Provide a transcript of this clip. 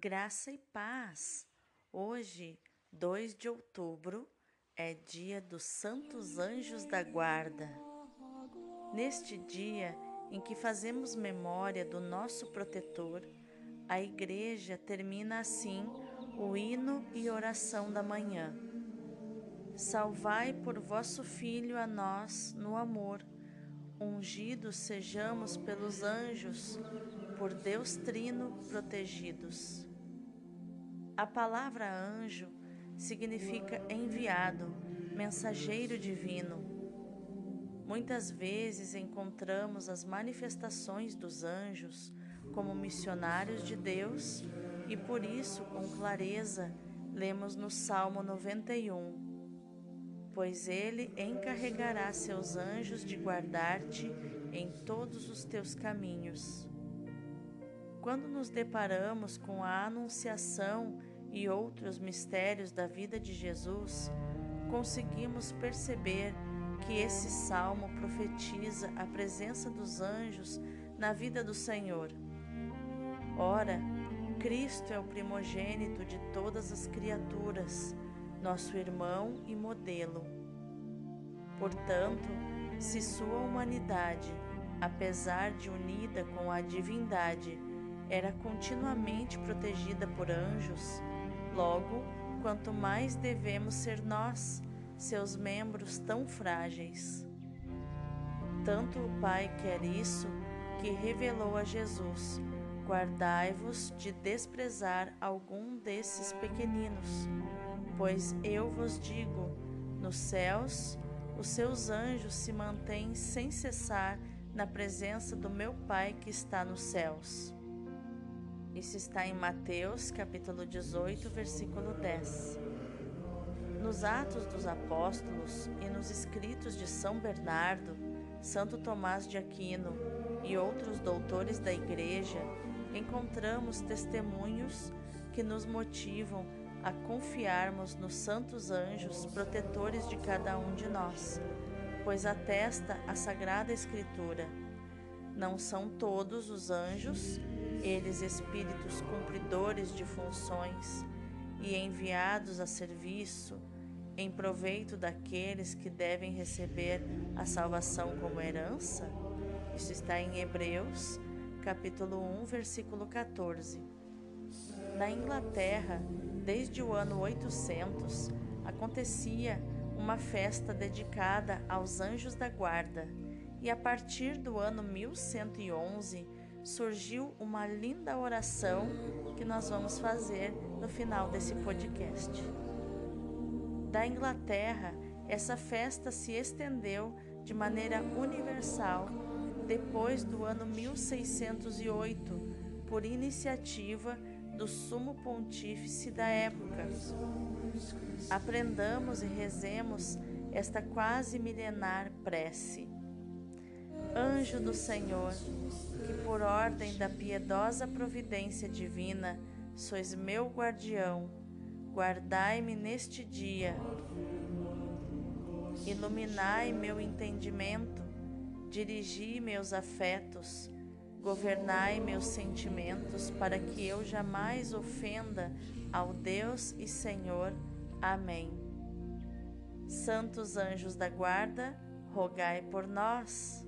Graça e paz. Hoje, 2 de outubro, é dia dos Santos Anjos da Guarda. Neste dia em que fazemos memória do nosso protetor, a Igreja termina assim o hino e oração da manhã. Salvai por vosso Filho a nós no amor. Ungidos sejamos pelos anjos, por Deus Trino protegidos. A palavra anjo significa enviado, mensageiro divino. Muitas vezes encontramos as manifestações dos anjos como missionários de Deus e por isso, com clareza, lemos no Salmo 91: Pois ele encarregará seus anjos de guardar-te em todos os teus caminhos. Quando nos deparamos com a Anunciação e outros mistérios da vida de Jesus, conseguimos perceber que esse salmo profetiza a presença dos anjos na vida do Senhor. Ora, Cristo é o primogênito de todas as criaturas, nosso irmão e modelo. Portanto, se sua humanidade, apesar de unida com a divindade, era continuamente protegida por anjos, logo, quanto mais devemos ser nós, seus membros tão frágeis. Tanto o Pai quer isso que revelou a Jesus: Guardai-vos de desprezar algum desses pequeninos, pois eu vos digo: nos céus os seus anjos se mantêm sem cessar na presença do meu Pai que está nos céus. Isso está em Mateus, capítulo 18, versículo 10. Nos Atos dos Apóstolos e nos escritos de São Bernardo, Santo Tomás de Aquino e outros doutores da Igreja, encontramos testemunhos que nos motivam a confiarmos nos santos anjos protetores de cada um de nós, pois atesta a Sagrada Escritura. Não são todos os anjos eles espíritos cumpridores de funções e enviados a serviço em proveito daqueles que devem receber a salvação como herança? Isso está em Hebreus, capítulo 1, versículo 14. Na Inglaterra, desde o ano 800, acontecia uma festa dedicada aos anjos da guarda, e a partir do ano 1111, surgiu uma linda oração que nós vamos fazer no final desse podcast. Da Inglaterra, essa festa se estendeu de maneira universal depois do ano 1608, por iniciativa do sumo pontífice da época. Aprendamos e rezemos esta quase milenar prece. Anjo do Senhor, que por ordem da piedosa providência divina sois meu guardião, guardai-me neste dia, iluminai meu entendimento, dirigi meus afetos, governai meus sentimentos, para que eu jamais ofenda ao Deus e Senhor. Amém. Santos anjos da guarda, rogai por nós.